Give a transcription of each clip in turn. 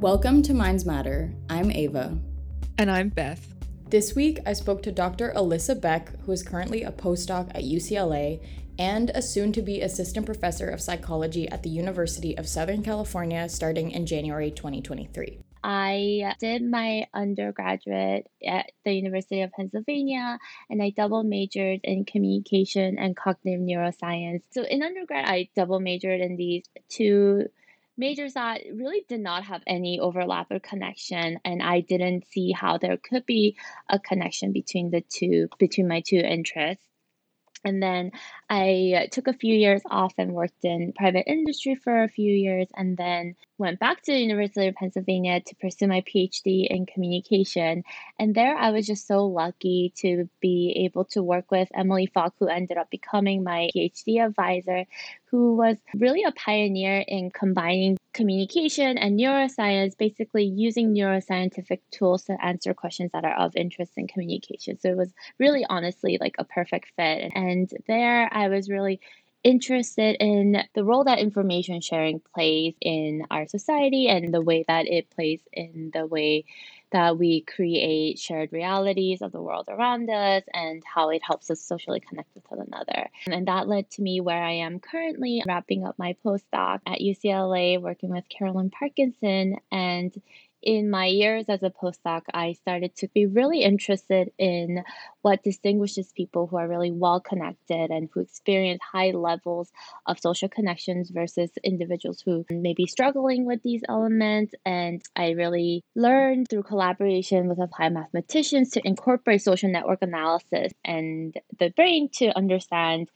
Welcome to Minds Matter. I'm Ava. And I'm Beth. This week, I spoke to Dr. Elisa Baek, who is currently a postdoc at UCLA and a soon to be assistant professor of psychology at the University of Southern California starting in January 2023. I did my undergraduate at the University of Pennsylvania and I double majored in communication and cognitive neuroscience. So in undergrad, I double majored in these two majors that really did not have any overlap or connection and i didn't see how there could be a connection between the two between my two interests. And then I took a few years off and worked in private industry for a few years, and then went back to the University of Pennsylvania to pursue my PhD in communication. And there I was just so lucky to be able to work with Emily Falk, who ended up becoming my PhD advisor, who was really a pioneer in combining communication and neuroscience, basically using neuroscientific tools to answer questions that are of interest in communication. So it was really honestly like a perfect fit. And there I was really interested in the role that information sharing plays in our society and the way that it plays in the way that we create shared realities of the world around us and how it helps us socially connect with one another. And that led to me where I am currently wrapping up my postdoc at UCLA, working with Carolyn Parkinson and in my years as a postdoc, I started to be really interested in what distinguishes people who are really well connected and who experience high levels of social connections versus individuals who may be struggling with these elements. And I really learned through collaboration with applied mathematicians to incorporate social network analysis and the brain to understand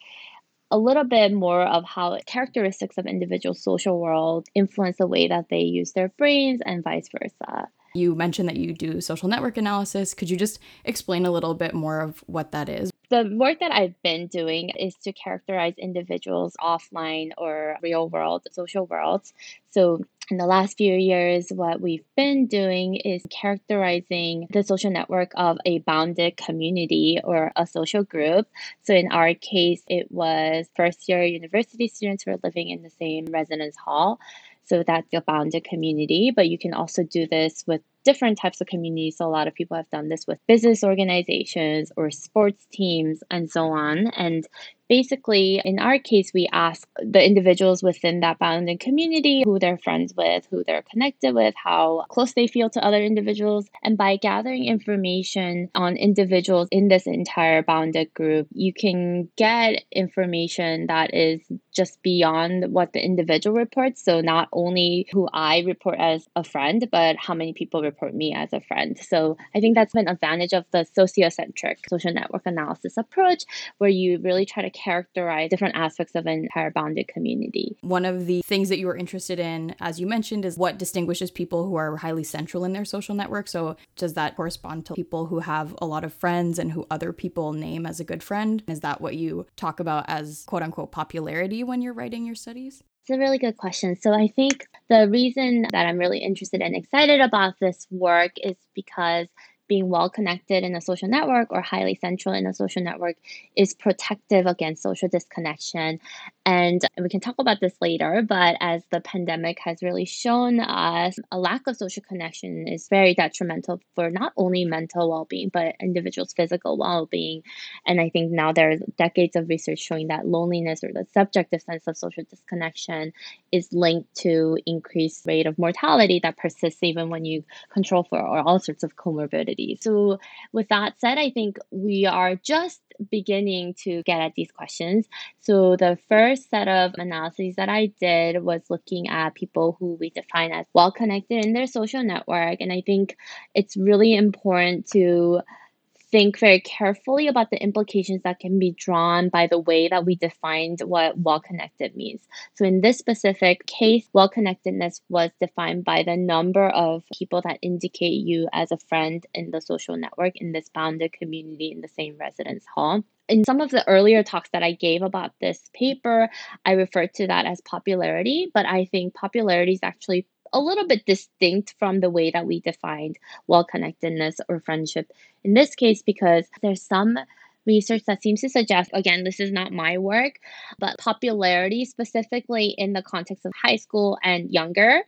a little bit more of how characteristics of individual social world influence the way that they use their brains and vice versa. You mentioned that you do social network analysis. Could you just explain a little bit more of what that is? The work that I've been doing is to characterize individuals offline or real world social worlds. So in the last few years, what we've been doing is characterizing the social network of a bounded community or a social group. So, in our case, it was first year university students who are living in the same residence hall. So, that's a bounded community, but you can also do this with different types of communities. So a lot of people have done this with business organizations or sports teams and so on. And basically, in our case, we ask the individuals within that bounded community who they're friends with, who they're connected with, how close they feel to other individuals. And by gathering information on individuals in this entire bounded group, you can get information that is just beyond what the individual reports. So not only who I report as a friend, but how many people report report me as a friend. So I think that's an advantage of the sociocentric social network analysis approach, where you really try to characterize different aspects of an entire bounded community. One of the things that you were interested in, as you mentioned, is what distinguishes people who are highly central in their social network. So does that correspond to people who have a lot of friends and who other people name as a good friend? Is that what you talk about as quote unquote popularity when you're writing your studies? It's a really good question. So, I think the reason that I'm really interested and excited about this work is because being well connected in a social network or highly central in a social network is protective against social disconnection. And we can talk about this later, but as the pandemic has really shown us, a lack of social connection is very detrimental for not only mental well being, but individuals' physical well being. And I think now there's decades of research showing that loneliness or the subjective sense of social disconnection is linked to increased rate of mortality that persists even when you control for all sorts of comorbidities. So, with that said, I think we are just beginning to get at these questions. So, the first set of analyses that I did was looking at people who we define as well connected in their social network. And I think it's really important to think very carefully about the implications that can be drawn by the way that we defined what well connected means. So, in this specific case, well connectedness was defined by the number of people that indicate you as a friend in the social network in this bounded community in the same residence hall in some of the earlier talks that I gave about this paper, I referred to that as popularity, but I think popularity is actually a little bit distinct from the way that we defined well connectedness or friendship in this case because there's some research that seems to suggest again this is not my work but popularity specifically in the context of high school and younger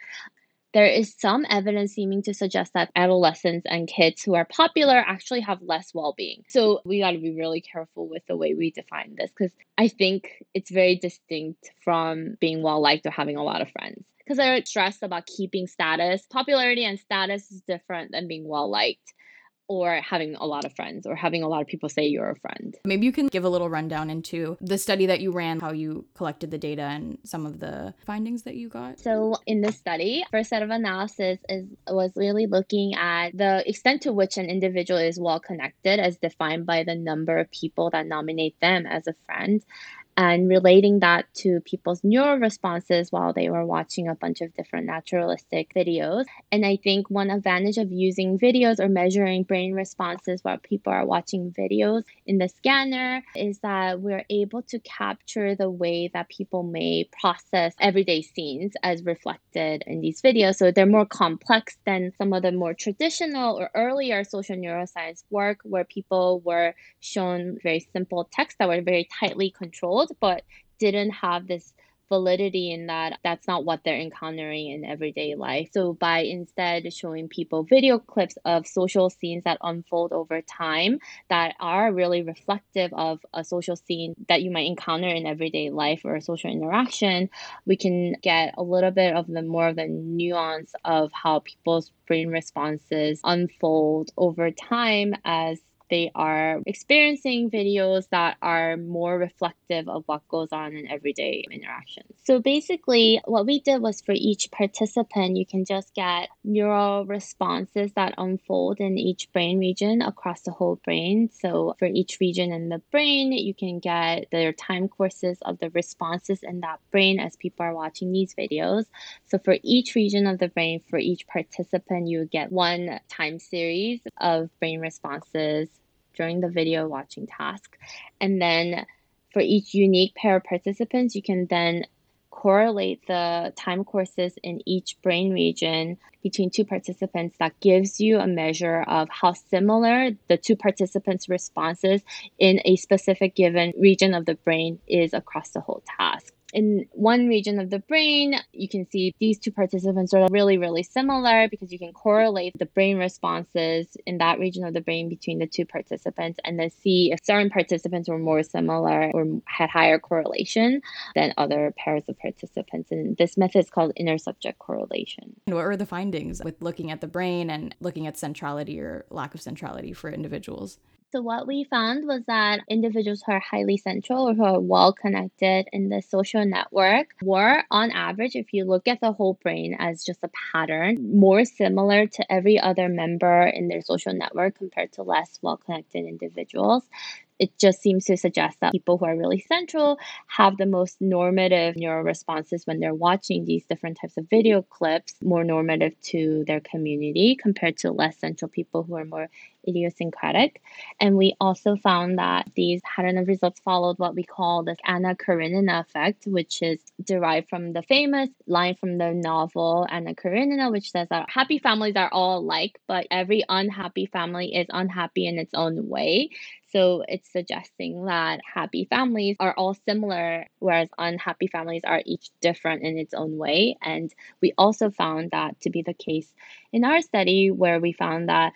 there is some evidence seeming to suggest that adolescents and kids who are popular actually have less well being. So we got to be really careful with the way we define this because I think it's very distinct from being well liked or having a lot of friends. Because they're stressed about keeping status. Popularity and status is different than being well liked or having a lot of friends or having a lot of people say you're a friend. Maybe you can give a little rundown into the study that you ran, how you collected the data and some of the findings that you got. So in this study, first set of analysis is was really looking at the extent to which an individual is well connected as defined by the number of people that nominate them as a friend and relating that to people's neural responses while they were watching a bunch of different naturalistic videos. And I think one advantage of using videos or measuring brain responses while people are watching videos in the scanner is that we're able to capture the way that people may process everyday scenes as reflected in these videos. So they're more complex than some of the more traditional or earlier social neuroscience work where people were shown very simple text that were very tightly controlled but didn't have this validity in that that's not what they're encountering in everyday life. So by instead showing people video clips of social scenes that unfold over time that are really reflective of a social scene that you might encounter in everyday life or a social interaction, we can get a little bit of the more of the nuance of how people's brain responses unfold over time as they are experiencing videos that are more reflective of what goes on in everyday interactions. So basically, what we did was for each participant, you can just get neural responses that unfold in each brain region across the whole brain. So for each region in the brain, you can get their time courses of the responses in that brain as people are watching these videos. So for each region of the brain, for each participant, you get one time series of brain responses during the video watching task. And then for each unique pair of participants, you can then correlate the time courses in each brain region between two participants that gives you a measure of how similar the two participants' responses in a specific given region of the brain is across the whole task in one region of the brain, you can see these two participants are really, really similar because you can correlate the brain responses in that region of the brain between the two participants and then see if certain participants were more similar or had higher correlation than other pairs of participants. And this method is called intersubject correlation. And what were the findings with looking at the brain and looking at centrality or lack of centrality for individuals? So, what we found was that individuals who are highly central or who are well connected in the social network were, on average, if you look at the whole brain as just a pattern, more similar to every other member in their social network compared to less well connected individuals. It just seems to suggest that people who are really central have the most normative neural responses when they're watching these different types of video clips, more normative to their community compared to less central people who are more idiosyncratic. And we also found that these pattern of results followed what we call the Anna Karenina effect, which is derived from the famous line from the novel Anna Karenina, which says that happy families are all alike, but every unhappy family is unhappy in its own way. So it's suggesting that happy families are all similar, whereas unhappy families are each different in its own way. And we also found that to be the case in our study, where we found that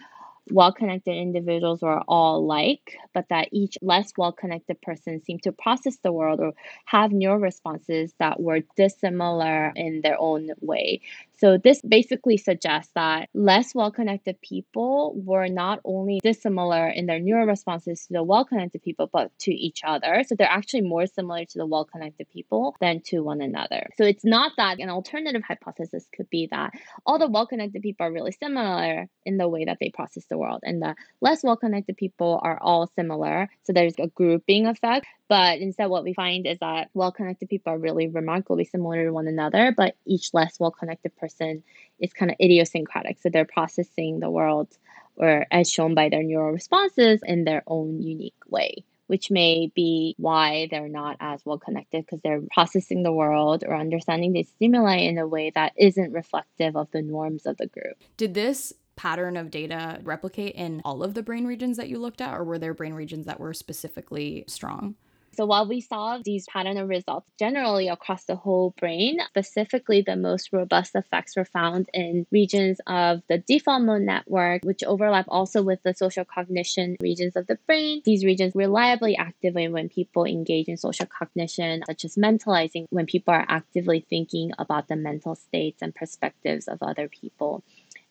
well connected individuals were all alike, but that each less well connected person seemed to process the world or have neural responses that were dissimilar in their own way. So, this basically suggests that less well connected people were not only dissimilar in their neural responses to the well connected people, but to each other. So, they're actually more similar to the well connected people than to one another. So, it's not that an alternative hypothesis could be that all the well connected people are really similar in the way that they process the world, and the less well connected people are all similar. So, there's a grouping effect. But instead, what we find is that well connected people are really remarkably similar to one another, but each less well connected person is kind of idiosyncratic. So they're processing the world, or as shown by their neural responses, in their own unique way which may be why they're not as well connected because they're processing the world or understanding the stimuli in a way that isn't reflective of the norms of the group. Did this pattern of data replicate in all of the brain regions that you looked at, or were there brain regions that were specifically strong? So while we saw these pattern of results generally across the whole brain, specifically the most robust effects were found in regions of the default mode network, which overlap also with the social cognition regions of the brain. These regions reliably activate when people engage in social cognition, such as mentalizing when people are actively thinking about the mental states and perspectives of other people.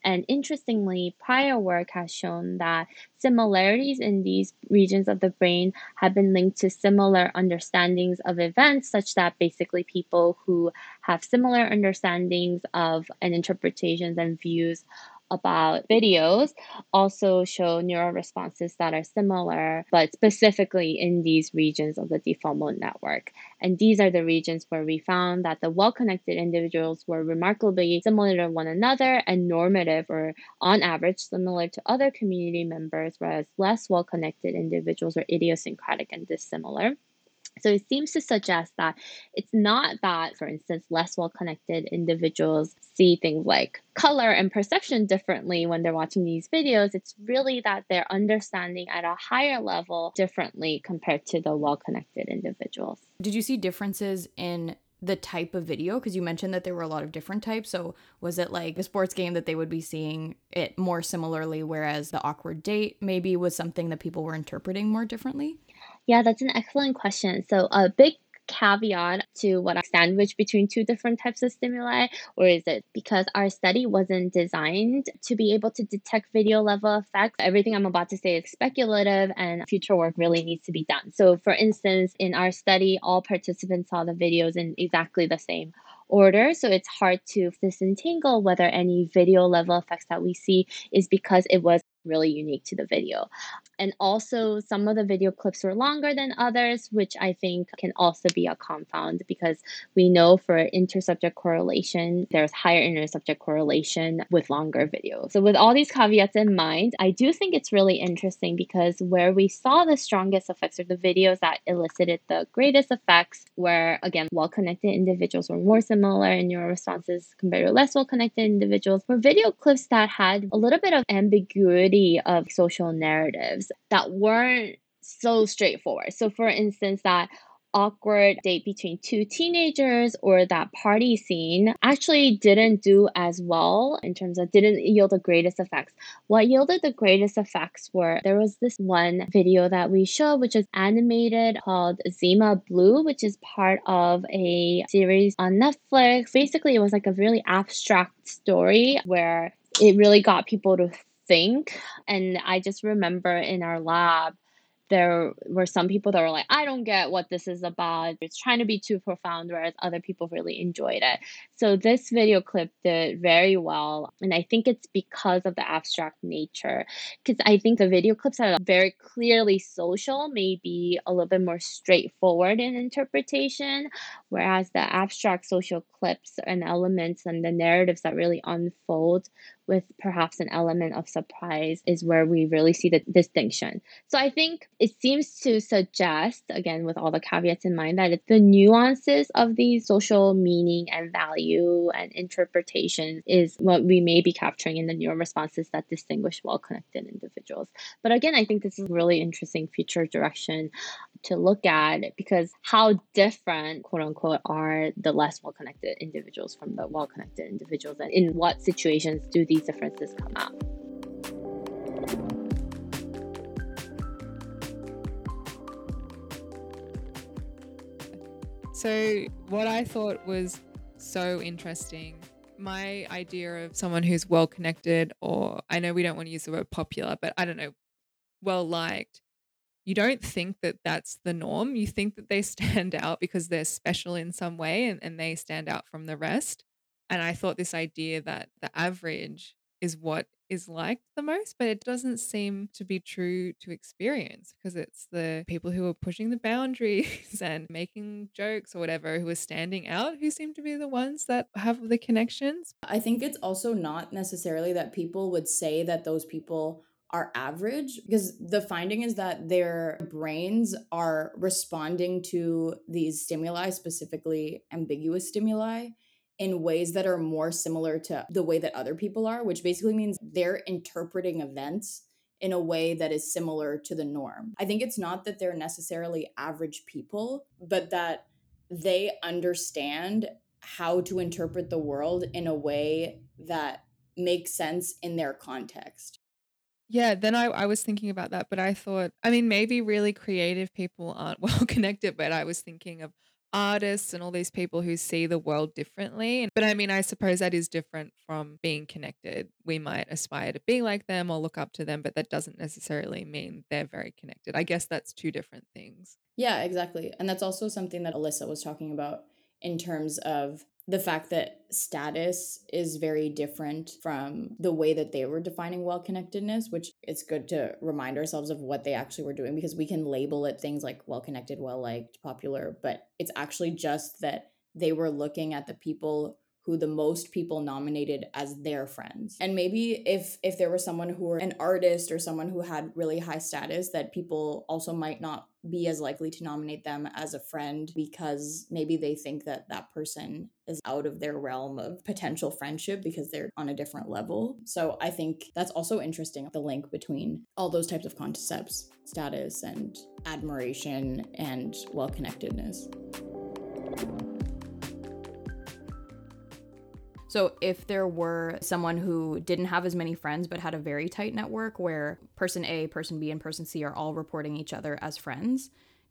And interestingly, prior work has shown that similarities in these regions of the brain have been linked to similar understandings of events, such that basically people who have similar understandings of and interpretations and views about videos also show neural responses that are similar, but specifically in these regions of the default mode network. And these are the regions where we found that the well connected individuals were remarkably similar to one another and normative or on average similar to other community members, whereas less well connected individuals were idiosyncratic and dissimilar. So it seems to suggest that it's not that, for instance, less well connected individuals see things like color and perception differently when they're watching these videos. It's really that they're understanding at a higher level differently compared to the well connected individuals. Did you see differences in the type of video because you mentioned that there were a lot of different types so was it like a sports game that they would be seeing it more similarly whereas the awkward date maybe was something that people were interpreting more differently yeah, that's an excellent question. So, a big caveat to what I sandwich between two different types of stimuli, or is it because our study wasn't designed to be able to detect video level effects? Everything I'm about to say is speculative, and future work really needs to be done. So, for instance, in our study, all participants saw the videos in exactly the same order. So it's hard to disentangle whether any video level effects that we see is because it was really unique to the video. And also, some of the video clips were longer than others, which I think can also be a confound because we know for intersubject correlation, there's higher intersubject correlation with longer videos. So, with all these caveats in mind, I do think it's really interesting because where we saw the strongest effects are the videos that elicited the greatest effects, where again, well connected individuals were more similar in neural responses compared to less well connected individuals, were video clips that had a little bit of ambiguity of social narratives that weren't so straightforward. So, for instance, that awkward date between two teenagers or that party scene actually didn't do as well in terms of didn't yield the greatest effects. What yielded the greatest effects were there was this one video that we showed which is animated called Zima Blue, which is part of a series on Netflix. Basically, it was like a really abstract story where it really got people to think. And I just remember in our lab, there were some people that were like, I don't get what this is about. It's trying to be too profound, whereas other people really enjoyed it. So this video clip did very well. And I think it's because of the abstract nature. Because I think the video clips are very clearly social, maybe a little bit more straightforward in interpretation, whereas the abstract social clips and elements and the narratives that really unfold with perhaps an element of surprise is where we really see the distinction. So I think it seems to suggest, again, with all the caveats in mind, that the nuances of the social meaning and value and interpretation is what we may be capturing in the neural responses that distinguish well connected individuals. But again, I think this is a really interesting future direction to look at because how different, quote unquote, are the less well connected individuals from the well connected individuals, and in what situations do these differences come out? So, what I thought was so interesting, my idea of someone who's well connected, or I know we don't want to use the word popular, but I don't know, well liked, you don't think that that's the norm. You think that they stand out because they're special in some way and, and they stand out from the rest. And I thought this idea that the average is what is liked the most, but it doesn't seem to be true to experience because it's the people who are pushing the boundaries and making jokes or whatever who are standing out who seem to be the ones that have the connections. I think it's also not necessarily that people would say that those people are average because the finding is that their brains are responding to these stimuli, specifically ambiguous stimuli, in ways that are more similar to the way that other people are, which basically means they're interpreting events in a way that is similar to the norm. I think it's not that they're necessarily average people, but that they understand how to interpret the world in a way that makes sense in their context. Yeah, then I, I was thinking about that, but I thought, I mean, maybe really creative people aren't well connected, but I was thinking of artists and all these people who see the world differently. But I mean, I suppose that is different from being connected. We might aspire to be like them or look up to them, but that doesn't necessarily mean they're very connected. I guess that's two different things. Yeah, exactly. And that's also something that Elisa was talking about in terms of the fact that status is very different from the way that they were defining well connectedness, which it's good to remind ourselves of what they actually were doing because we can label it things like well connected, well liked, popular, but it's actually just that they were looking at the people who the most people nominated as their friends. And maybe if if there was someone who were an artist or someone who had really high status that people also might not be as likely to nominate them as a friend because maybe they think that that person is out of their realm of potential friendship because they're on a different level. So I think that's also interesting the link between all those types of concepts, status and admiration and well connectedness. So, if there were someone who didn't have as many friends but had a very tight network where person A, person B, and person C are all reporting each other as friends,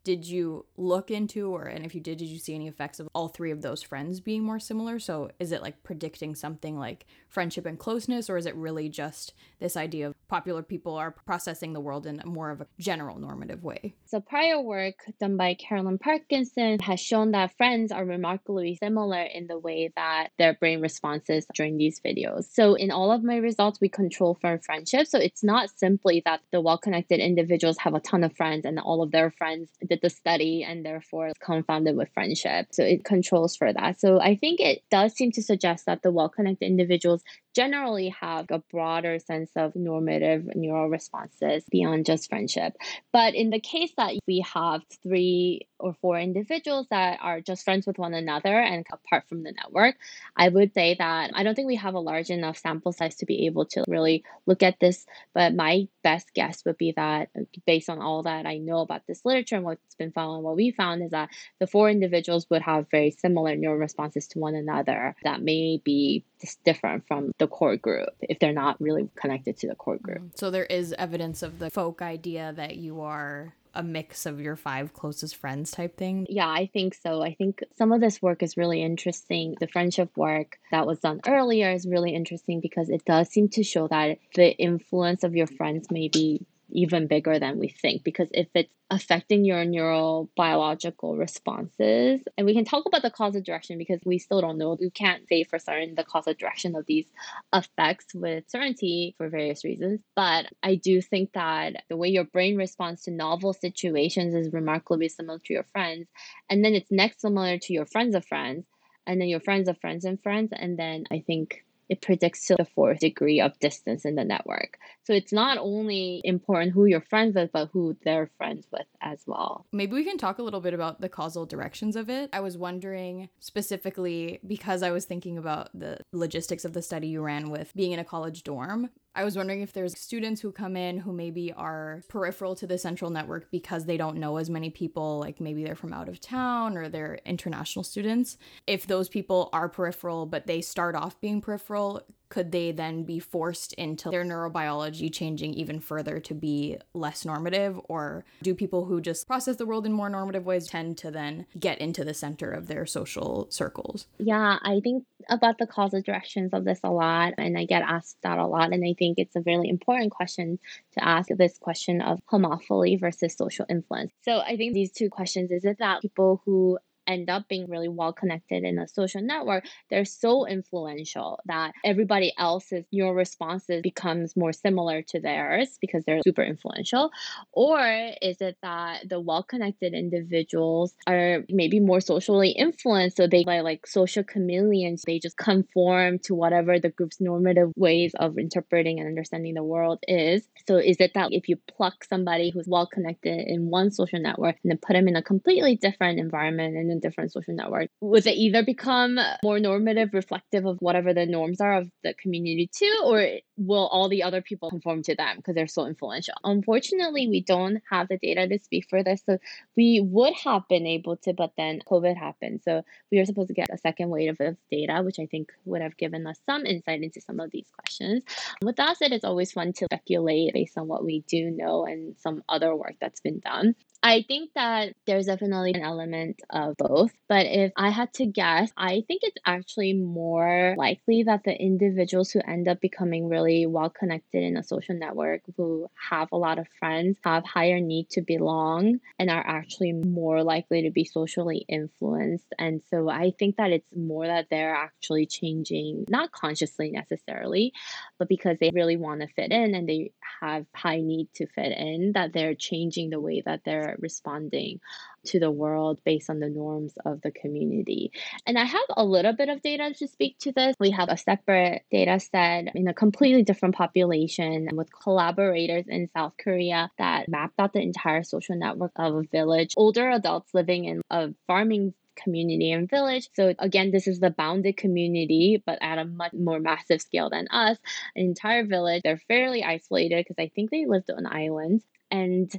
did you look into or and if you did did you see any effects of all three of those friends being more similar? So is it like predicting something like friendship and closeness or is it really just this idea of popular people are processing the world in more of a general normative way? So prior work done by carolyn parkinson has shown that friends are remarkably similar in the way that their brain responses during these videos. So in all of my results we control for friendship. So it's not simply that the well-connected individuals have a ton of friends and all of their friends the study and therefore confounded with friendship. So it controls for that. So I think it does seem to suggest that the well connected individuals generally have a broader sense of normative neural responses beyond just friendship. But in the case that we have three or four individuals that are just friends with one another and apart from the network, I would say that I don't think we have a large enough sample size to be able to really look at this. But my best guess would be that based on all that I know about this literature and what's been found and what we found is that the four individuals would have very similar neural responses to one another that may be just different from the core group if they're not really connected to the core group. Mm-hmm. So there is evidence of the folk idea that you are a mix of your five closest friends type thing? Yeah, I think so. I think some of this work is really interesting. The friendship work that was done earlier is really interesting because it does seem to show that the influence of your friends may be even bigger than we think because if it's affecting your neurobiological responses and we can talk about the causal direction because we still don't know we can't say for certain the causal direction of these effects with certainty for various reasons but i do think that the way your brain responds to novel situations is remarkably similar to your friends and then it's next similar to your friends of friends and then your friends of friends and friends and then i think it predicts to the fourth degree of distance in the network. So it's not only important who you're friends with, but who they're friends with as well. Maybe we can talk a little bit about the causal directions of it. I was wondering specifically because I was thinking about the logistics of the study you ran with being in a college dorm. I was wondering if there's students who come in who maybe are peripheral to the central network because they don't know as many people, like maybe they're from out of town or they're international students. If those people are peripheral, but they start off being peripheral, could they then be forced into their neurobiology changing even further to be less normative? Or do people who just process the world in more normative ways tend to then get into the center of their social circles? Yeah, I think about the causal directions of this a lot, and I get asked that a lot. And I think it's a really important question to ask this question of homophily versus social influence. So I think these two questions is it that people who end up being really well connected in a social network, they're so influential that everybody else's neural responses becomes more similar to theirs because they're super influential? Or is it that the well connected individuals are maybe more socially influenced? So they like, like social chameleons, they just conform to whatever the group's normative ways of interpreting and understanding the world is. So is it that if you pluck somebody who's well connected in one social network and then put them in a completely different environment and different social networks, would they either become more normative, reflective of whatever the norms are of the community too, or will all the other people conform to them because they're so influential? Unfortunately, we don't have the data to speak for this. So we would have been able to, but then COVID happened. So we were supposed to get a second wave of data, which I think would have given us some insight into some of these questions. With that said, it's always fun to speculate based on what we do know and some other work that's been done. I think that there's definitely an element of both, but if I had to guess, I think it's actually more likely that the individuals who end up becoming really well connected in a social network, who have a lot of friends, have higher need to belong, and are actually more likely to be socially influenced. And so I think that it's more that they're actually changing, not consciously necessarily, but because they really want to fit in and they have high need to fit in, that they're changing the way that they're responding to the world based on the norms of the community. And I have a little bit of data to speak to this. We have a separate data set in a completely different population with collaborators in South Korea that mapped out the entire social network of a village, older adults living in a farming community and village. So again, this is the bounded community, but at a much more massive scale than us. An entire village. They're fairly isolated because I think they lived on islands. And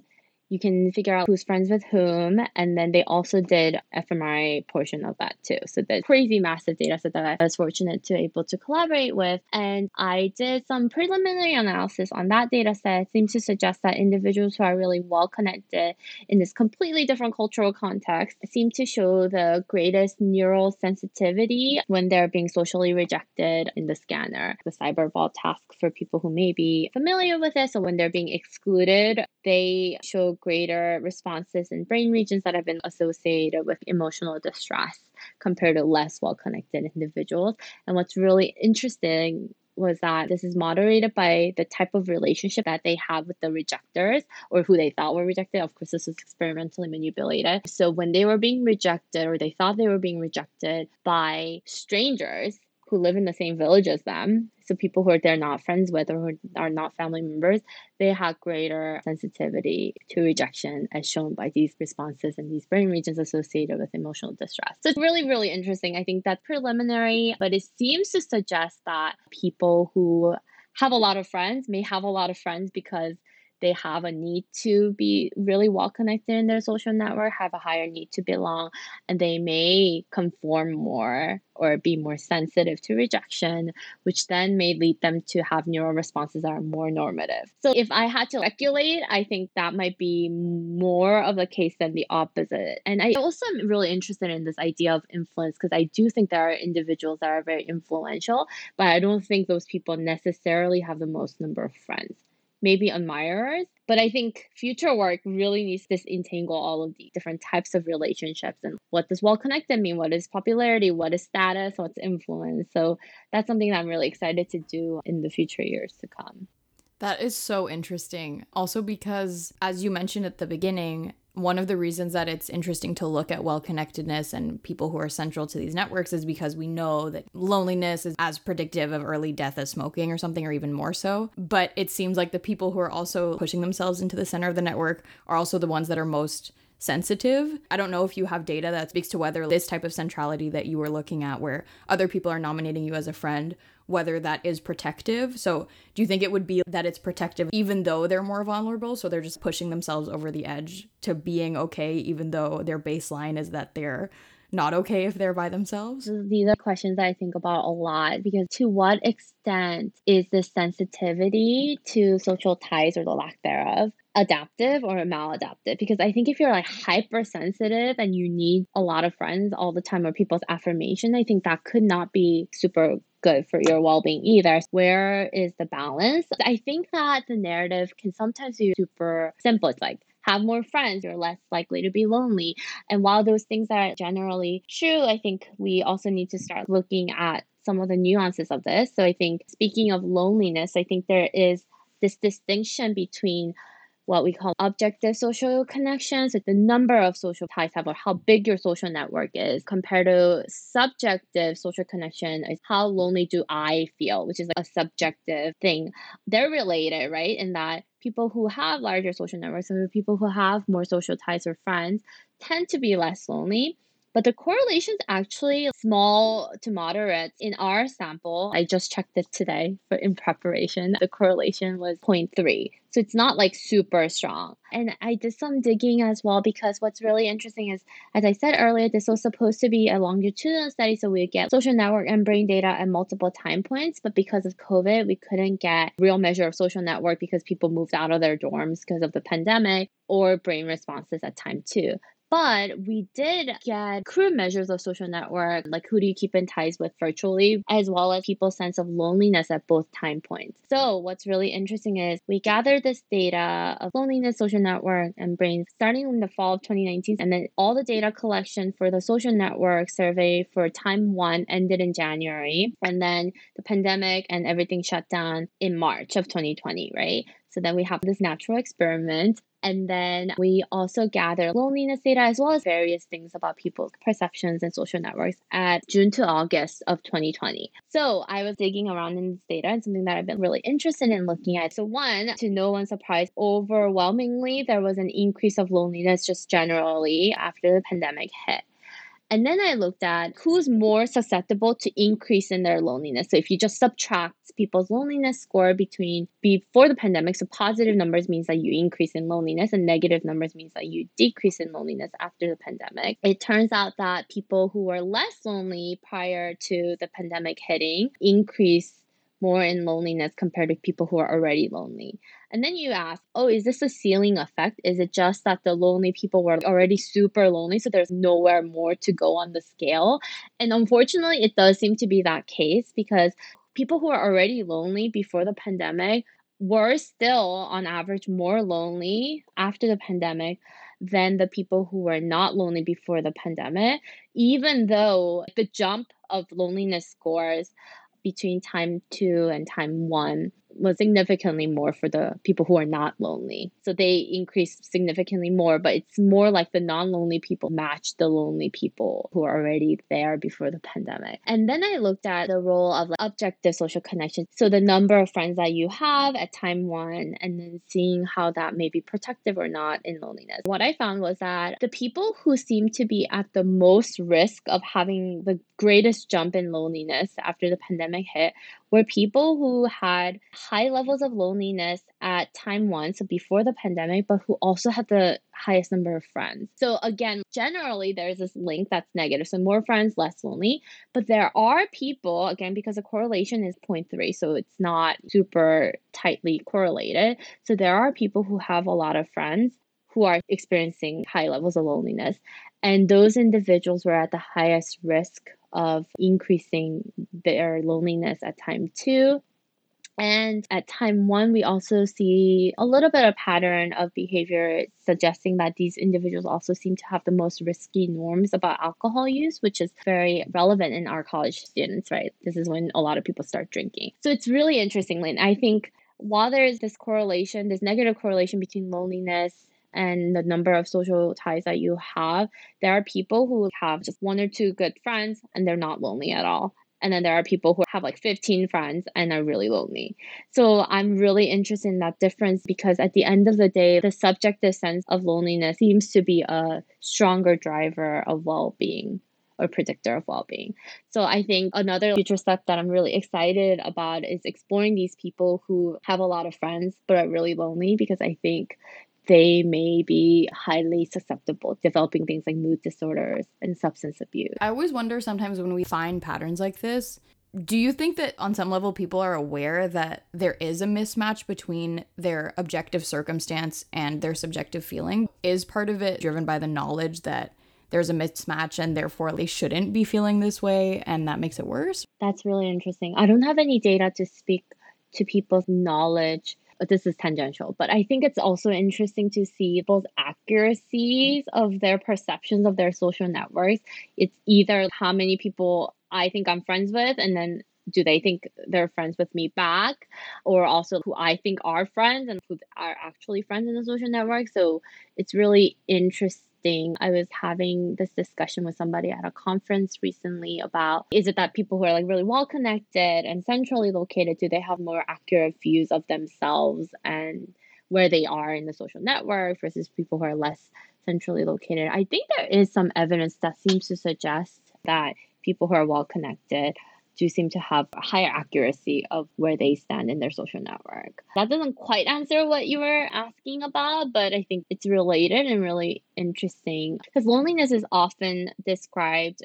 you can figure out who's friends with whom. And then they also did fMRI portion of that too. So the crazy massive data set that I was fortunate to able to collaborate with. And I did some preliminary analysis on that data set. Seems to suggest that individuals who are really well connected in this completely different cultural context seem to show the greatest neural sensitivity when they're being socially rejected in the scanner. The cyberball task for people who may be familiar with this, so when they're being excluded, they show greater responses in brain regions that have been associated with emotional distress compared to less well connected individuals. And what's really interesting was that this is moderated by the type of relationship that they have with the rejectors or who they thought were rejected. Of course, this was experimentally manipulated. So when they were being rejected or they thought they were being rejected by strangers, who live in the same village as them, so people who are they're not friends with or who are not family members, they have greater sensitivity to rejection as shown by these responses and these brain regions associated with emotional distress. So it's really, really interesting. I think that's preliminary, but it seems to suggest that people who have a lot of friends may have a lot of friends because they have a need to be really well connected in their social network, have a higher need to belong, and they may conform more or be more sensitive to rejection, which then may lead them to have neural responses that are more normative. So, if I had to speculate, I think that might be more of the case than the opposite. And I also am really interested in this idea of influence because I do think there are individuals that are very influential, but I don't think those people necessarily have the most number of friends maybe admirers. But I think future work really needs to disentangle all of the different types of relationships and what does well connected mean? What is popularity? What is status? What's influence? So that's something that I'm really excited to do in the future years to come. That is so interesting. Also, because as you mentioned at the beginning, one of the reasons that it's interesting to look at well connectedness and people who are central to these networks is because we know that loneliness is as predictive of early death as smoking or something, or even more so. But it seems like the people who are also pushing themselves into the center of the network are also the ones that are most sensitive. I don't know if you have data that speaks to whether this type of centrality that you were looking at, where other people are nominating you as a friend, whether that is protective. So, do you think it would be that it's protective even though they're more vulnerable? So, they're just pushing themselves over the edge to being okay, even though their baseline is that they're not okay if they're by themselves? These are questions that I think about a lot because to what extent is this sensitivity to social ties or the lack thereof adaptive or maladaptive because i think if you're like hypersensitive and you need a lot of friends all the time or people's affirmation i think that could not be super good for your well-being either where is the balance i think that the narrative can sometimes be super simple it's like have more friends, you're less likely to be lonely. And while those things are generally true, I think we also need to start looking at some of the nuances of this. So I think speaking of loneliness, I think there is this distinction between what we call objective social connections, the number of social ties have or how big your social network is, compared to subjective social connection is how lonely do I feel, which is like a subjective thing. They're related, right? In that people who have larger social networks or people who have more social ties or friends tend to be less lonely. But the correlation is actually small to moderate. In our sample, I just checked it today for in preparation. The correlation was 0.3. So it's not like super strong. And I did some digging as well because what's really interesting is, as I said earlier, this was supposed to be a longitudinal study. So we get social network and brain data at multiple time points. But because of COVID, we couldn't get real measure of social network because people moved out of their dorms because of the pandemic or brain responses at time two. But we did get crude measures of social network, like who do you keep in ties with virtually, as well as people's sense of loneliness at both time points. So, what's really interesting is we gathered this data of loneliness, social network, and brains starting in the fall of 2019, and then all the data collection for the social network survey for time one ended in January, and then the pandemic and everything shut down in March of 2020, right? So then we have this natural experiment and then we also gather loneliness data as well as various things about people's perceptions and social networks at June to August of 2020. So I was digging around in this data and something that I've been really interested in looking at. So, one, to no one's surprise, overwhelmingly, there was an increase of loneliness just generally after the pandemic hit. And then I looked at who's more susceptible to increase in their loneliness. So if you just subtract people's loneliness score between before the pandemic, so positive numbers means that you increase in loneliness and negative numbers means that you decrease in loneliness after the pandemic. It turns out that people who were less lonely prior to the pandemic hitting increase more in loneliness compared to people who are already lonely. And then you ask, oh, is this a ceiling effect? Is it just that the lonely people were already super lonely, so there's nowhere more to go on the scale? And unfortunately, it does seem to be that case because people who are already lonely before the pandemic were still, on average, more lonely after the pandemic than the people who were not lonely before the pandemic, even though the jump of loneliness scores between time two and time one was significantly more for the people who are not lonely. So they increased significantly more, but it's more like the non lonely people match the lonely people who are already there before the pandemic. And then I looked at the role of like, objective social connection. So the number of friends that you have at time one, and then seeing how that may be protective or not in loneliness. What I found was that the people who seem to be at the most risk of having the greatest jump in loneliness after the pandemic hit were people who had high levels of loneliness at time one, so before the pandemic, but who also had the highest number of friends. So again, generally there's this link that's negative. So more friends, less lonely. But there are people, again, because the correlation is 0.3, so it's not super tightly correlated. So there are people who have a lot of friends who are experiencing high levels of loneliness. And those individuals were at the highest risk of increasing their loneliness at time two. And at time one, we also see a little bit of pattern of behavior suggesting that these individuals also seem to have the most risky norms about alcohol use, which is very relevant in our college students, right? This is when a lot of people start drinking. So it's really interesting, Lynn. I think while there's this correlation, this negative correlation between loneliness and the number of social ties that you have, there are people who have just one or two good friends and they're not lonely at all. And then there are people who have like 15 friends and are really lonely. So I'm really interested in that difference because at the end of the day, the subjective sense of loneliness seems to be a stronger driver of well being or predictor of well-being. So I think another future step that I'm really excited about is exploring these people who have a lot of friends but are really lonely because I think they may be highly susceptible developing things like mood disorders and substance abuse. I always wonder sometimes when we find patterns like this, do you think that on some level people are aware that there is a mismatch between their objective circumstance and their subjective feeling? Is part of it driven by the knowledge that there's a mismatch and therefore they shouldn't be feeling this way and that makes it worse? That's really interesting. I don't have any data to speak to people's knowledge this is tangential, but I think it's also interesting to see both accuracies of their perceptions of their social networks. It's either how many people I think I'm friends with, and then do they think they're friends with me back or also who i think are friends and who are actually friends in the social network so it's really interesting I was having this discussion with somebody at a conference recently about is it that people who are like really well connected and centrally located, do they have more accurate views of themselves and where they are in the social network versus people who are less centrally located. I think there is some evidence that seems to suggest that people who are well connected do seem to have a higher accuracy of where they stand in their social network. That doesn't quite answer what you were asking about, but I think it's related and really interesting because loneliness is often described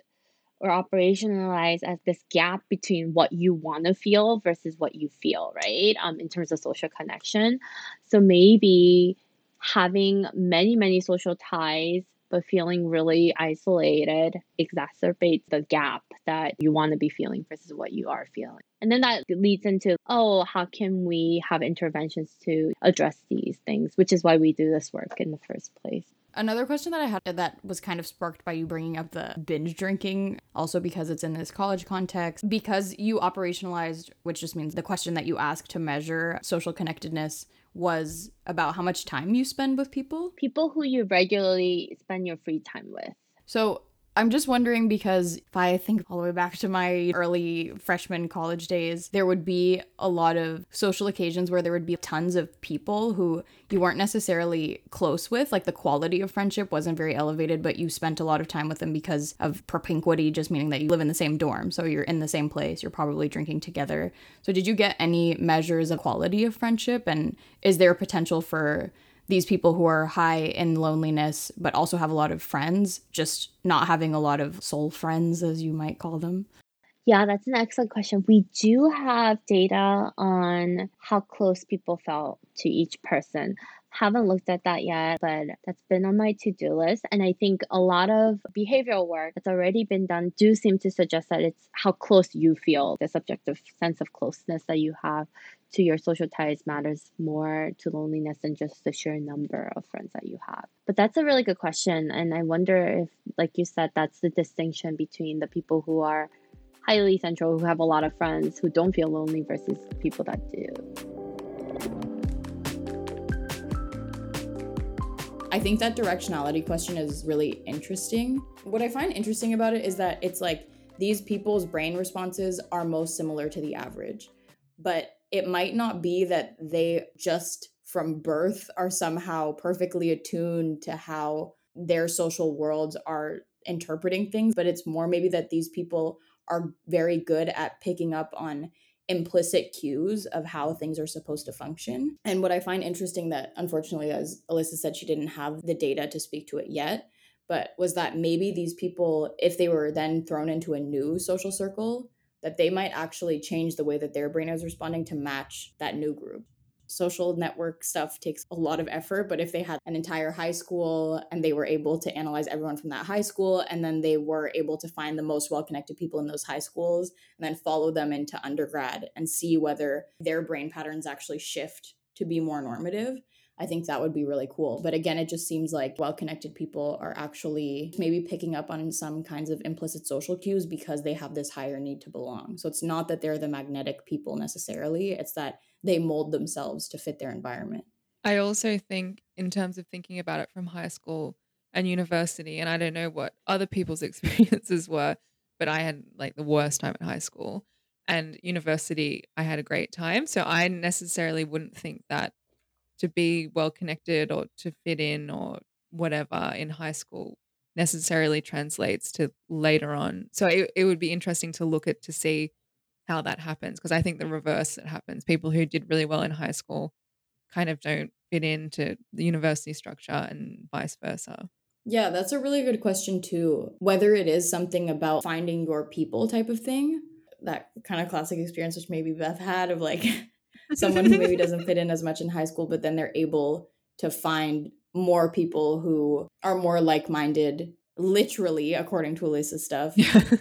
or operationalized as this gap between what you want to feel versus what you feel, right? Um, in terms of social connection. So maybe having many, many social ties but feeling really isolated exacerbates the gap that you want to be feeling versus what you are feeling. And then that leads into, oh, how can we have interventions to address these things, which is why we do this work in the first place. Another question that I had that was kind of sparked by you bringing up the binge drinking, also because it's in this college context, because you operationalized, which just means the question that you ask to measure social connectedness was about how much time you spend with people. People who you regularly spend your free time with. So I'm just wondering because if I think all the way back to my early freshman college days, there would be a lot of social occasions where there would be tons of people who you weren't necessarily close with. Like the quality of friendship wasn't very elevated, but you spent a lot of time with them because of propinquity, just meaning that you live in the same dorm. So you're in the same place, you're probably drinking together. So did you get any measures of quality of friendship? And is there potential for these people who are high in loneliness but also have a lot of friends, just not having a lot of soul friends, as you might call them? Yeah, that's an excellent question. We do have data on how close people felt to each person. Haven't looked at that yet, but that's been on my to do list. And I think a lot of behavioral work that's already been done do seem to suggest that it's how close you feel, the subjective sense of closeness that you have to your social ties matters more to loneliness than just the sheer number of friends that you have. But that's a really good question. And I wonder if, like you said, that's the distinction between the people who are highly central, who have a lot of friends, who don't feel lonely versus people that do. I think that directionality question is really interesting. What I find interesting about it is that it's like these people's brain responses are most similar to the average, but it might not be that they just from birth are somehow perfectly attuned to how their social worlds are interpreting things, but it's more maybe that these people are very good at picking up on implicit cues of how things are supposed to function. And what I find interesting that unfortunately as Elisa said she didn't have the data to speak to it yet, but was that maybe these people if they were then thrown into a new social circle that they might actually change the way that their brain is responding to match that new group social network stuff takes a lot of effort but if they had an entire high school and they were able to analyze everyone from that high school and then they were able to find the most well-connected people in those high schools and then follow them into undergrad and see whether their brain patterns actually shift to be more normative I think that would be really cool. But again, it just seems like well connected people are actually maybe picking up on some kinds of implicit social cues because they have this higher need to belong. So it's not that they're the magnetic people necessarily, it's that they mold themselves to fit their environment. I also think, in terms of thinking about it from high school and university, and I don't know what other people's experiences were, but I had like the worst time at high school. And university, I had a great time. So I necessarily wouldn't think that to be well connected or to fit in or whatever in high school necessarily translates to later on. So it, it would be interesting to look at to see how that happens because I think the reverse that happens. People who did really well in high school kind of don't fit into the university structure and vice versa. Yeah, that's a really good question too. Whether it is something about finding your people type of thing, that kind of classic experience which maybe Beth had of like someone who maybe doesn't fit in as much in high school, but then they're able to find more people who are more like-minded literally according to Elisa's stuff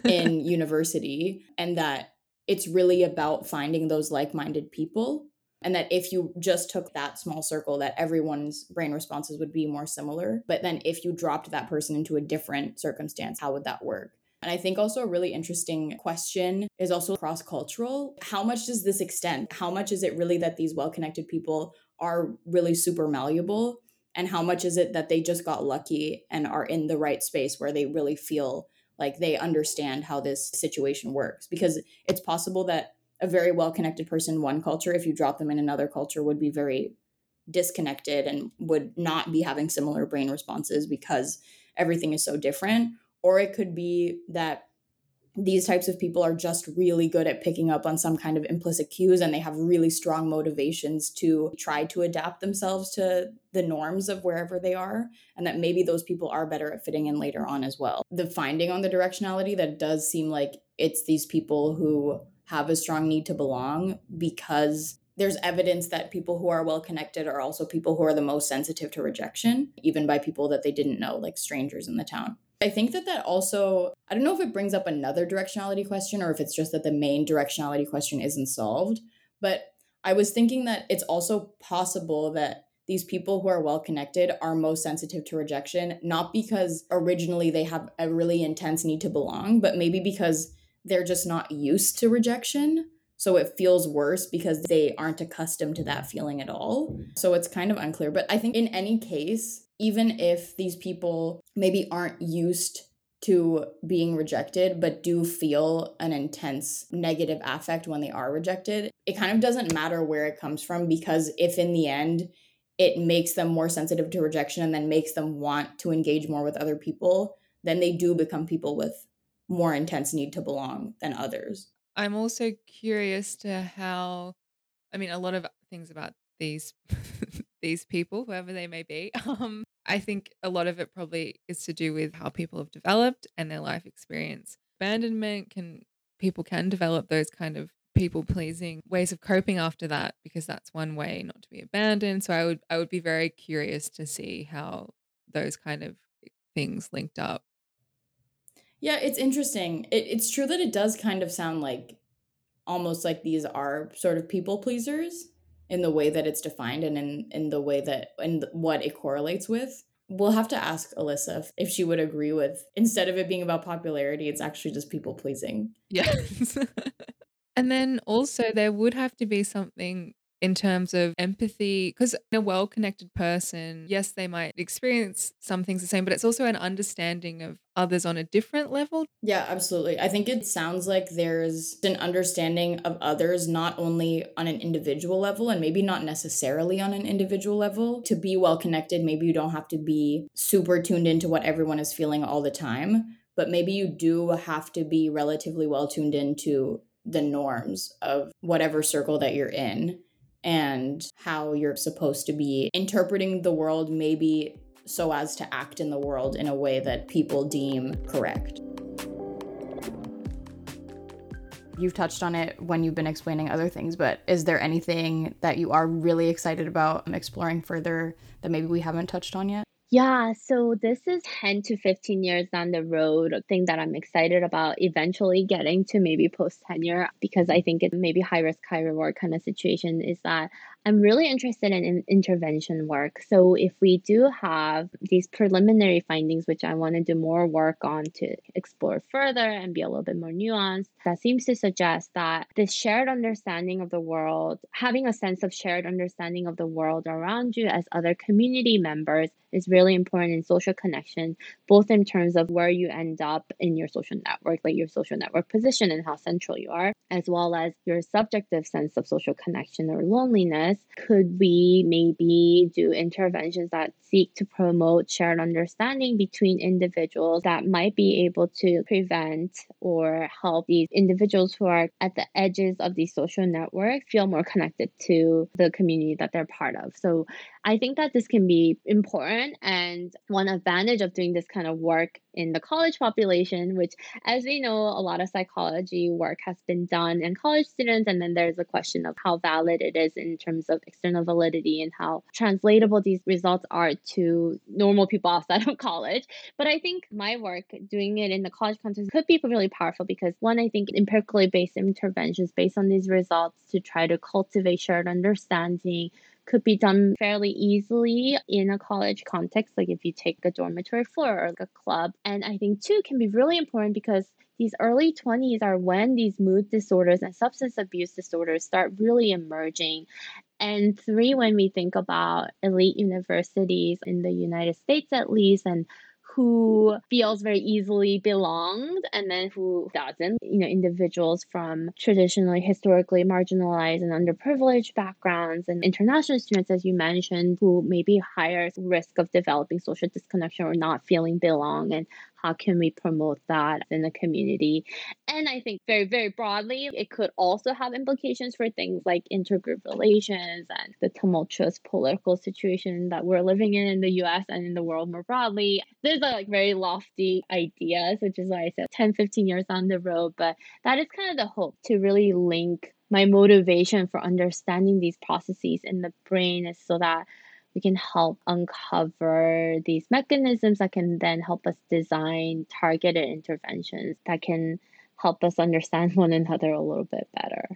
in university and that it's really about finding those like-minded people and that if you just took that small circle that everyone's brain responses would be more similar but then if you dropped that person into a different circumstance how would that work and I think also a really interesting question is also cross cultural. How much does this extend? How much is it really that these well connected people are really super malleable? And how much is it that they just got lucky and are in the right space where they really feel like they understand how this situation works? Because it's possible that a very well connected person in one culture, if you drop them in another culture, would be very disconnected and would not be having similar brain responses because everything is so different. Or it could be that these types of people are just really good at picking up on some kind of implicit cues and they have really strong motivations to try to adapt themselves to the norms of wherever they are and that maybe those people are better at fitting in later on as well. The finding on the directionality that does seem like it's these people who have a strong need to belong because there's evidence that people who are well connected are also people who are the most sensitive to rejection even by people that they didn't know like strangers in the town I think that that also, I don't know if it brings up another directionality question or if it's just that the main directionality question isn't solved, but I was thinking that it's also possible that these people who are well connected are most sensitive to rejection, not because originally they have a really intense need to belong, but maybe because they're just not used to rejection. So it feels worse because they aren't accustomed to that feeling at all. So it's kind of unclear. But I think in any case, even if these people maybe aren't used to being rejected, but do feel an intense negative affect when they are rejected, it kind of doesn't matter where it comes from because if in the end it makes them more sensitive to rejection and then makes them want to engage more with other people, then they do become people with more intense need to belong than others. I'm also curious to how, I mean, a lot of things about these these people, whoever they may be. Um, I think a lot of it probably is to do with how people have developed and their life experience. Abandonment can people can develop those kind of people pleasing ways of coping after that because that's one way not to be abandoned. So I would I would be very curious to see how those kind of things linked up. Yeah, it's interesting. It, it's true that it does kind of sound like almost like these are sort of people pleasers in the way that it's defined and in, in the way that and what it correlates with. We'll have to ask Elisa if, if she would agree with instead of it being about popularity, it's actually just people pleasing. Yes. and then also there would have to be something in terms of empathy because a well connected person, yes, they might experience some things the same, but it's also an understanding of others on a different level. Yeah, absolutely. I think it sounds like there's an understanding of others not only on an individual level and maybe not necessarily on an individual level. To be well connected, maybe you don't have to be super tuned into what everyone is feeling all the time, but maybe you do have to be relatively well tuned into the norms of whatever circle that you're in and how you're supposed to be interpreting the world, maybe so as to act in the world in a way that people deem correct. You've touched on it when you've been explaining other things, but is there anything that you are really excited about exploring further that maybe we haven't touched on yet? Yeah, so this is 10 to 15 years down the road, a thing that I'm excited about eventually getting to maybe post tenure because I think it maybe high risk, high reward kind of situation is that I'm really interested in, in intervention work. So if we do have these preliminary findings, which I want to do more work on to explore further and be a little bit more nuanced, that seems to suggest that this shared understanding of the world, having a sense of shared understanding of the world around you as other community members is really important in social connection, both in terms of where you end up in your social network, like your social network position and how central you are, as well as your subjective sense of social connection or loneliness could we maybe do interventions that seek to promote shared understanding between individuals that might be able to prevent or help these individuals who are at the edges of these social networks feel more connected to the community that they're part of. So I think that this can be important and one advantage of doing this kind of work in the college population, which, as we know, a lot of psychology work has been done in college students. And then there's a question of how valid it is in terms of external validity and how translatable these results are to normal people outside of college. But I think my work doing it in the college context could be really powerful because, one, I think empirically based interventions based on these results to try to cultivate shared understanding could be done fairly easily in a college context, like if you take a dormitory floor or like a club. And I think two can be really important because these early 20s are when these mood disorders and substance abuse disorders start really emerging. And three, when we think about elite universities in the United States at least, and who feels very easily belonged and then who doesn't. You know, individuals from traditionally, historically marginalized and underprivileged backgrounds and international students, as you mentioned, who maybe higher risk of developing social disconnection or not feeling belong and how can we promote that in the community? And I think very, very broadly, it could also have implications for things like intergroup relations and the tumultuous political situation that we're living in in the US and in the world more broadly. There's like very lofty ideas, which is why I said 10, 15 years on the road. But that is kind of the hope to really link my motivation for understanding these processes in the brain is so that we can help uncover these mechanisms that can then help us design targeted interventions that can help us understand one another a little bit better.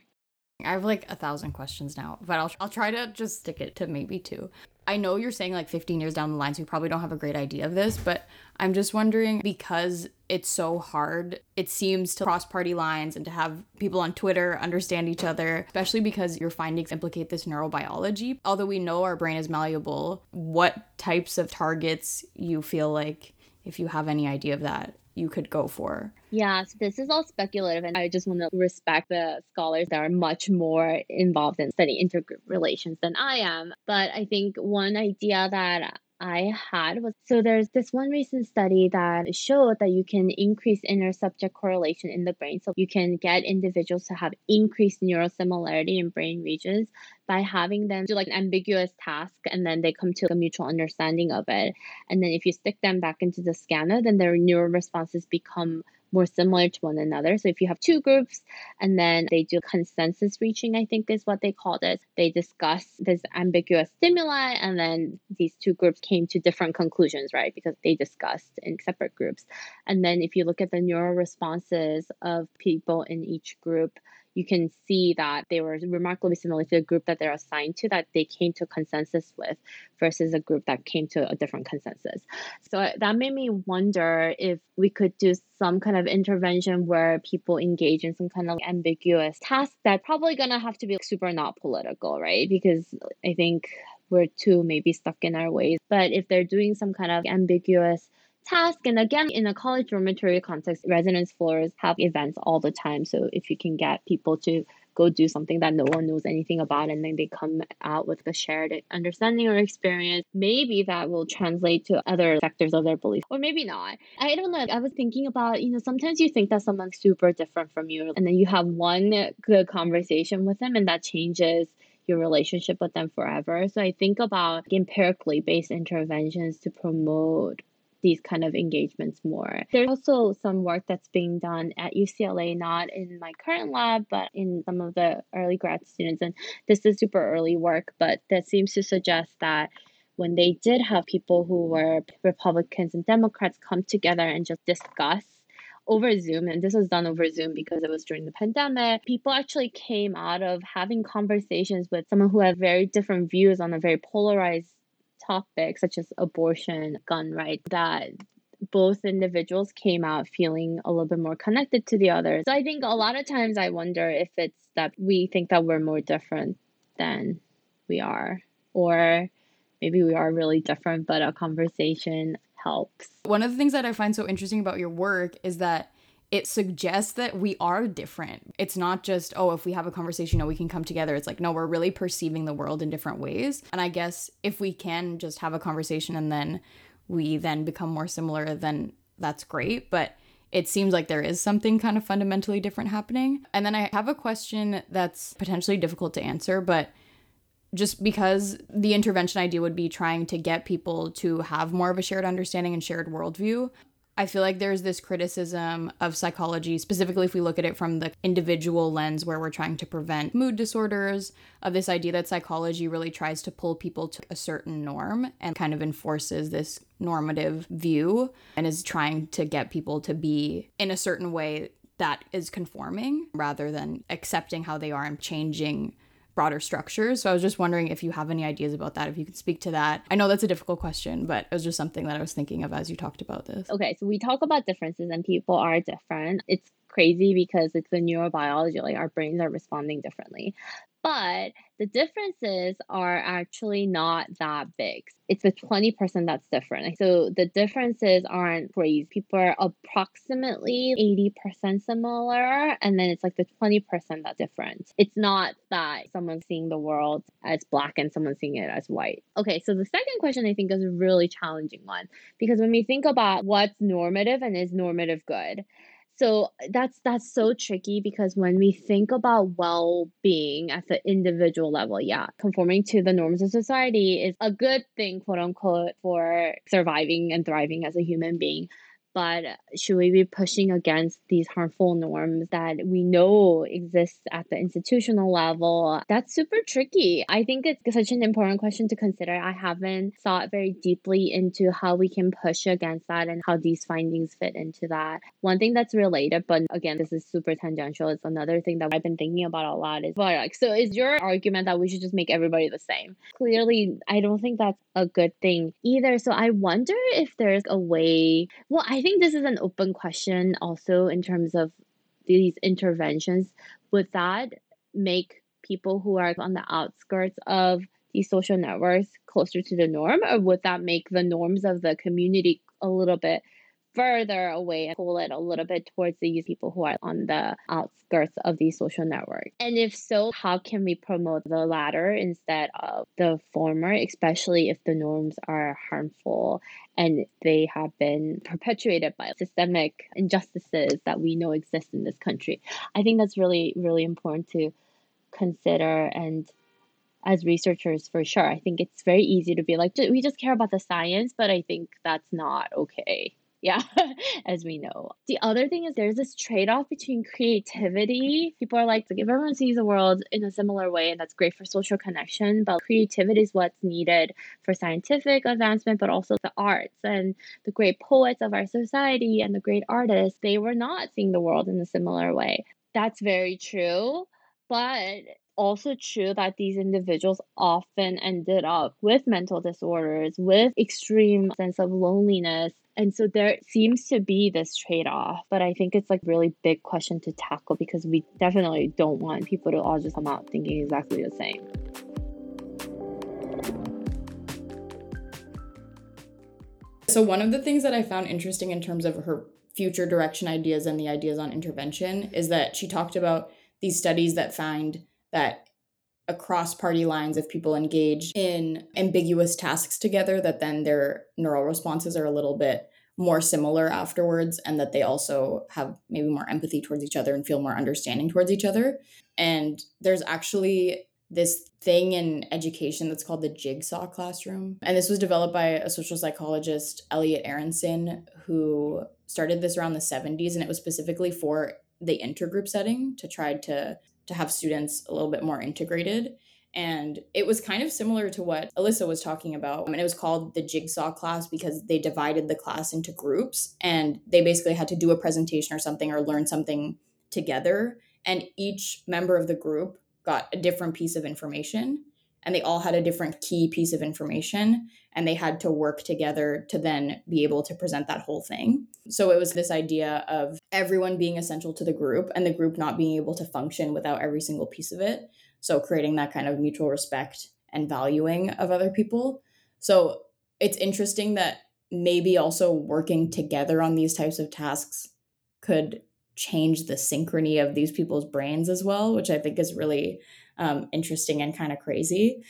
I have like a thousand questions now, but I'll, I'll try to just stick it to maybe two. I know you're saying like 15 years down the line, so you probably don't have a great idea of this, but I'm just wondering because it's so hard, it seems to cross party lines and to have people on Twitter understand each other, especially because your findings implicate this neurobiology. Although we know our brain is malleable, what types of targets you feel like, if you have any idea of that, you could go for? Yeah, so this is all speculative, and I just want to respect the scholars that are much more involved in studying intergroup relations than I am. But I think one idea that I had was so there's this one recent study that showed that you can increase inter-subject correlation in the brain. So you can get individuals to have increased neurosimilarity in brain regions by having them do like an ambiguous task and then they come to a mutual understanding of it. And then if you stick them back into the scanner, then their neural responses become more similar to one another. So if you have two groups and then they do consensus reaching, I think is what they called it. They discuss this ambiguous stimuli and then these two groups came to different conclusions, right? Because they discussed in separate groups. And then if you look at the neural responses of people in each group, you can see that they were remarkably similar to the group that they're assigned to that they came to consensus with versus a group that came to a different consensus. So uh, that made me wonder if we could do some kind of intervention where people engage in some kind of ambiguous task that probably to have to be super not political, right? Because I think we're too maybe stuck in our ways. But if they're doing some kind of ambiguous task. And again, in a college dormitory context, residence floors have events all the time. So if you can get people to go do something that no one knows anything about and then they come out with a shared understanding or experience maybe that will translate to other sectors of their belief or maybe not i don't know i was thinking about you know sometimes you think that someone's super different from you and then you have one good conversation with them and that changes your relationship with them forever so i think about empirically based interventions to promote these kind of engagements more. There's also some work that's being done at UCLA, not in my current lab, but in some of the early grad students. And this is super early work, but that seems to suggest that when they did have people who were Republicans and Democrats come together and just discuss over Zoom, and this was done over Zoom because it was during the pandemic, people actually came out of having conversations with someone who had very different views on a very polarized topics such as abortion, gun rights, that both individuals came out feeling a little bit more connected to the others. So I think a lot of times I wonder if it's that we think that we're more different than we are, or maybe we are really different, but a conversation helps. One of the things that I find so interesting about your work is that it suggests that we are different. It's not just, oh, if we have a conversation, oh, we can come together. It's like, no, we're really perceiving the world in different ways. And I guess if we can just have a conversation and then we then become more similar, then that's great. But it seems like there is something kind of fundamentally different happening. And then I have a question that's potentially difficult to answer, but just because the intervention idea would be trying to get people to have more of a shared understanding and shared worldview. I feel like there's this criticism of psychology, specifically if we look at it from the individual lens where we're trying to prevent mood disorders, of this idea that psychology really tries to pull people to a certain norm and kind of enforces this normative view and is trying to get people to be in a certain way that is conforming rather than accepting how they are and changing broader structures. So I was just wondering if you have any ideas about that, if you could speak to that. I know that's a difficult question, but it was just something that I was thinking of as you talked about this. Okay, so we talk about differences and people are different. It's crazy because it's the neurobiology, like our brains are responding differently. But the differences are actually not that big. It's the 20% that's different. So the differences aren't crazy. People are approximately 80% similar, and then it's like the 20% that's different. It's not that someone's seeing the world as black and someone's seeing it as white. Okay, so the second question I think is a really challenging one because when we think about what's normative and is normative good, so that's that's so tricky because when we think about well-being at the individual level yeah conforming to the norms of society is a good thing quote unquote for surviving and thriving as a human being but should we be pushing against these harmful norms that we know exist at the institutional level? That's super tricky. I think it's such an important question to consider. I haven't thought very deeply into how we can push against that and how these findings fit into that. One thing that's related, but again, this is super tangential. It's another thing that I've been thinking about a lot is well, like, so is your argument that we should just make everybody the same? Clearly, I don't think that's a good thing either. So I wonder if there's a way, well, I think this is an open question also in terms of these interventions. Would that make people who are on the outskirts of these social networks closer to the norm, or would that make the norms of the community a little bit further away and pull it a little bit towards these people who are on the outskirts of these social networks? And if so, how can we promote the latter instead of the former, especially if the norms are harmful and they have been perpetuated by systemic injustices that we know exist in this country? I think that's really, really important to consider and as researchers for sure. I think it's very easy to be like, we just care about the science, but I think that's not okay. Yeah, as we know. The other thing is there's this trade off between creativity. People are like, if everyone sees the world in a similar way, and that's great for social connection, but creativity is what's needed for scientific advancement, but also the arts and the great poets of our society and the great artists, they were not seeing the world in a similar way. That's very true. But also true that these individuals often ended up with mental disorders, with extreme sense of loneliness. And so there seems to be this trade off, but I think it's like really big question to tackle because we definitely don't want people to all just come out thinking exactly the same. So one of the things that I found interesting in terms of her future direction ideas and the ideas on intervention is that she talked about these studies that find that across party lines if people engage in ambiguous tasks together that then their neural responses are a little bit more similar afterwards and that they also have maybe more empathy towards each other and feel more understanding towards each other. And there's actually this thing in education that's called the jigsaw classroom. And this was developed by a social psychologist elliot aronson who started this around the 70s and it was specifically for the intergroup setting to try to to have students a little bit more integrated. And it was kind of similar to what Elisa was talking about. I mean, it was called the jigsaw class because they divided the class into groups and they basically had to do a presentation or something or learn something together. And each member of the group got a different piece of information and they all had a different key piece of information and they had to work together to then be able to present that whole thing. So it was this idea of everyone being essential to the group and the group not being able to function without every single piece of it. So creating that kind of mutual respect and valuing of other people. So it's interesting that maybe also working together on these types of tasks could change the synchrony of these people's brains as well, which I think is really um, interesting and kind of crazy.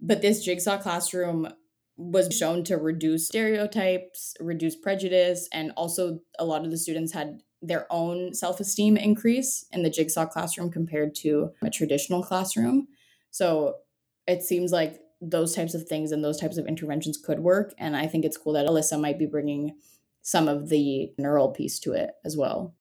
But this jigsaw classroom was shown to reduce stereotypes, reduce prejudice, and also a lot of the students had their own self esteem increase in the jigsaw classroom compared to a traditional classroom. So it seems like those types of things and those types of interventions could work. And I think it's cool that Elisa might be bringing some of the neural piece to it as well.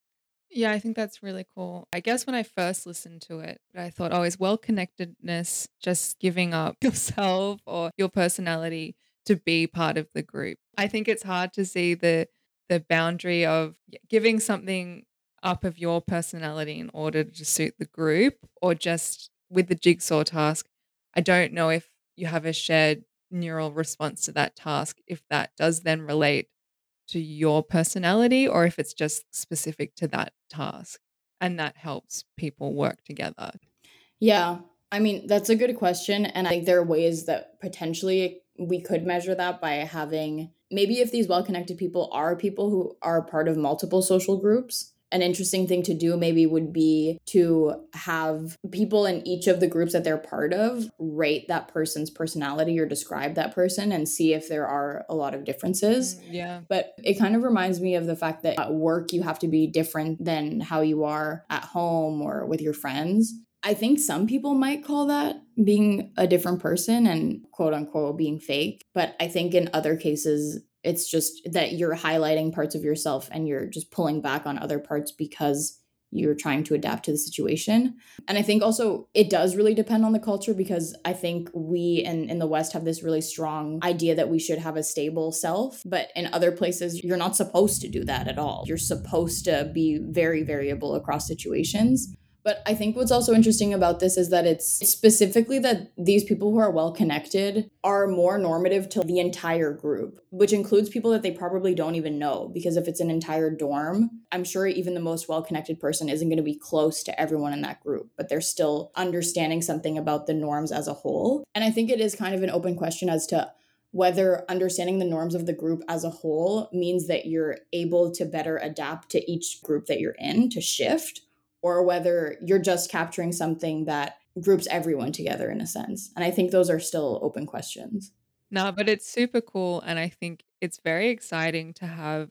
Yeah, I think that's really cool. I guess when I first listened to it, I thought, oh, is well connectedness just giving up yourself or your personality to be part of the group? I think it's hard to see the the boundary of giving something up of your personality in order to suit the group or just with the jigsaw task. I don't know if you have a shared neural response to that task, if that does then relate to your personality or if it's just specific to that task. and that helps people work together? Yeah. I mean, that's a good question. And I think there are ways that potentially we could measure that by having maybe if these well connected people are people who are part of multiple social groups, an interesting thing to do maybe would be to have people in each of the groups that they're part of rate that person's personality or describe that person and see if there are a lot of differences. Mm, yeah. But it kind of reminds me of the fact that at work you have to be different than how you are at home or with your friends. I think some people might call that being a different person and quote unquote being fake. But I think in other cases, it's just that you're highlighting parts of yourself and you're just pulling back on other parts because you're trying to adapt to the situation. And I think also it does really depend on the culture because I think we in, in the West have this really strong idea that we should have a stable self. But in other places, you're not supposed to do that at all. You're supposed to be very variable across situations. But I think what's also interesting about this is that it's specifically that these people who are well connected are more normative to the entire group, which includes people that they probably don't even know. Because if it's an entire dorm, I'm sure even the most well connected person isn't going to be close to everyone in that group, but they're still understanding something about the norms as a whole. And I think it is kind of an open question as to whether understanding the norms of the group as a whole means that you're able to better adapt to each group that you're in to shift or whether you're just capturing something that groups everyone together in a sense. And I think those are still open questions. No, but it's super cool. And I think it's very exciting to have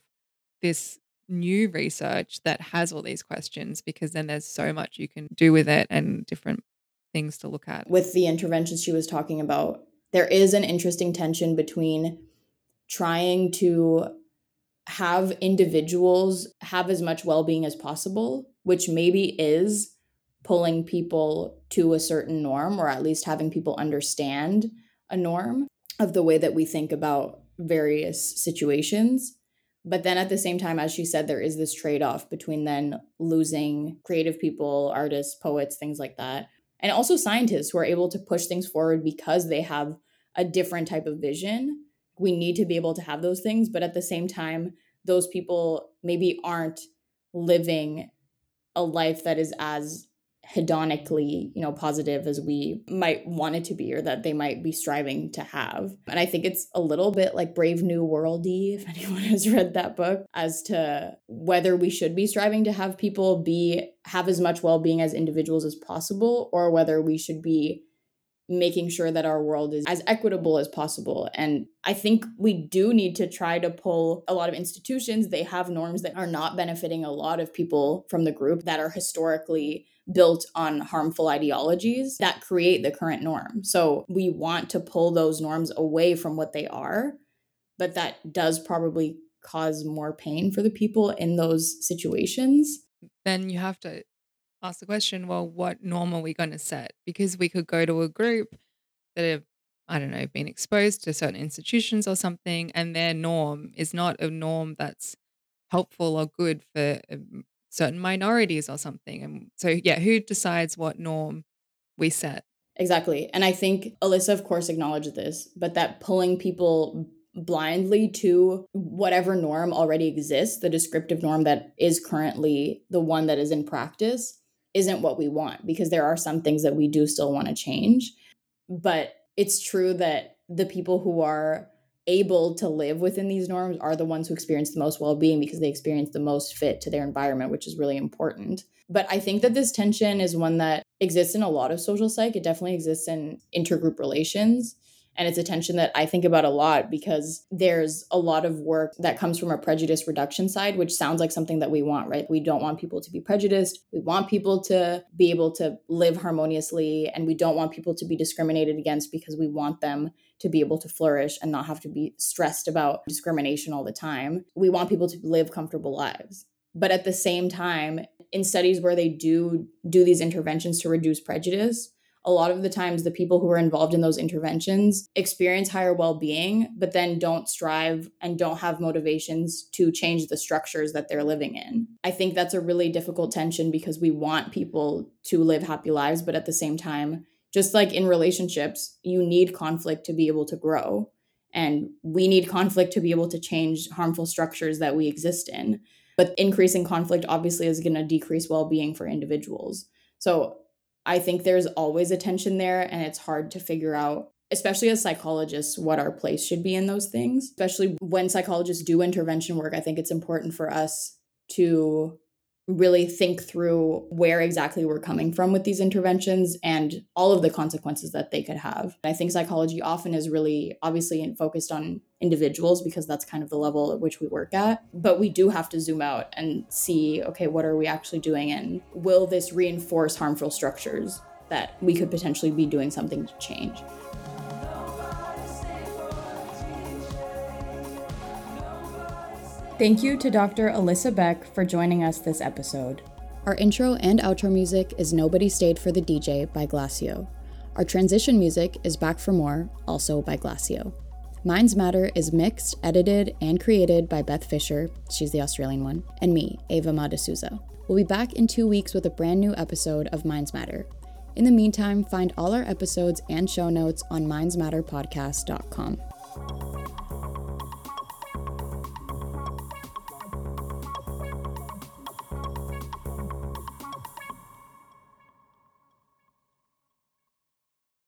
this new research that has all these questions because then there's so much you can do with it and different things to look at. With the interventions she was talking about, there is an interesting tension between trying to have individuals have as much well being as possible which maybe is pulling people to a certain norm or at least having people understand a norm of the way that we think about various situations. But then at the same time, as she said, there is this trade off between then losing creative people, artists, poets, things like that, and also scientists who are able to push things forward because they have a different type of vision. We need to be able to have those things, but at the same time, those people maybe aren't living a life that is as hedonically, you know, positive as we might want it to be or that they might be striving to have. And I think it's a little bit like Brave New Worldy, if anyone has read that book, as to whether we should be striving to have people be have as much well-being as individuals as possible, or whether we should be making sure that our world is as equitable as possible. And I think we do need to try to pull a lot of institutions. They have norms that are not benefiting a lot of people from the group that are historically built on harmful ideologies that create the current norm. So we want to pull those norms away from what they are, but that does probably cause more pain for the people in those situations. Then you have to ask the question, well, what norm are we going to set? Because we could go to a group that have, I don't know, been exposed to certain institutions or something, and their norm is not a norm that's helpful or good for um, certain minorities or something. And so, yeah, who decides what norm we set? Exactly. And I think Elisa, of course, acknowledged this, but that pulling people blindly to whatever norm already exists, the descriptive norm that is currently the one that is in practice, isn't what we want because there are some things that we do still want to change. But it's true that the people who are able to live within these norms are the ones who experience the most well-being because they experience the most fit to their environment which is really important. But i think that this tension is one that exists in a lot of social psych. It definitely exists in intergroup relations and it's a tension that I think about a lot because there's a lot of work that comes from a prejudice reduction side, which sounds like something that we want, right? We don't want people to be prejudiced. We want people to be able to live harmoniously, and we don't want people to be discriminated against because we want them to be able to flourish and not have to be stressed about discrimination all the time. We want people to live comfortable lives. But at the same time, in studies where they do do these interventions to reduce prejudice, a lot of the times the people who are involved in those interventions experience higher well-being but then don't strive and don't have motivations to change the structures that they're living in. I think that's a really difficult tension because we want people to live happy lives but at the same time just like in relationships you need conflict to be able to grow. And we need conflict to be able to change harmful structures that we exist in. But increasing conflict obviously is going to decrease well being for individuals. So I think there's always a tension there, and it's hard to figure out especially as psychologists, what our place should be in those things. Especially when psychologists do intervention work, I think it's important for us to really think through where exactly we're coming from with these interventions and all of the consequences that they could have. I think psychology often is really obviously focused on individuals because that's kind of the level at which we work at. But we do have to zoom out and see okay, what are we actually doing? And will this reinforce harmful structures that we could potentially be doing something to change? Thank you to Dr. Elisa Baek for joining us this episode. Our intro and outro music is Nobody Stayed for the DJ by Glacio. Our transition music is Back for More, also by Glacio. Minds Matter is mixed, edited, and created by Beth Fisher, she's the Australian one, and me, Ava Madasuza. We'll be back in two weeks with a brand new episode of Minds Matter. In the meantime, find all our episodes and show notes on mindsmatterpodcast.com.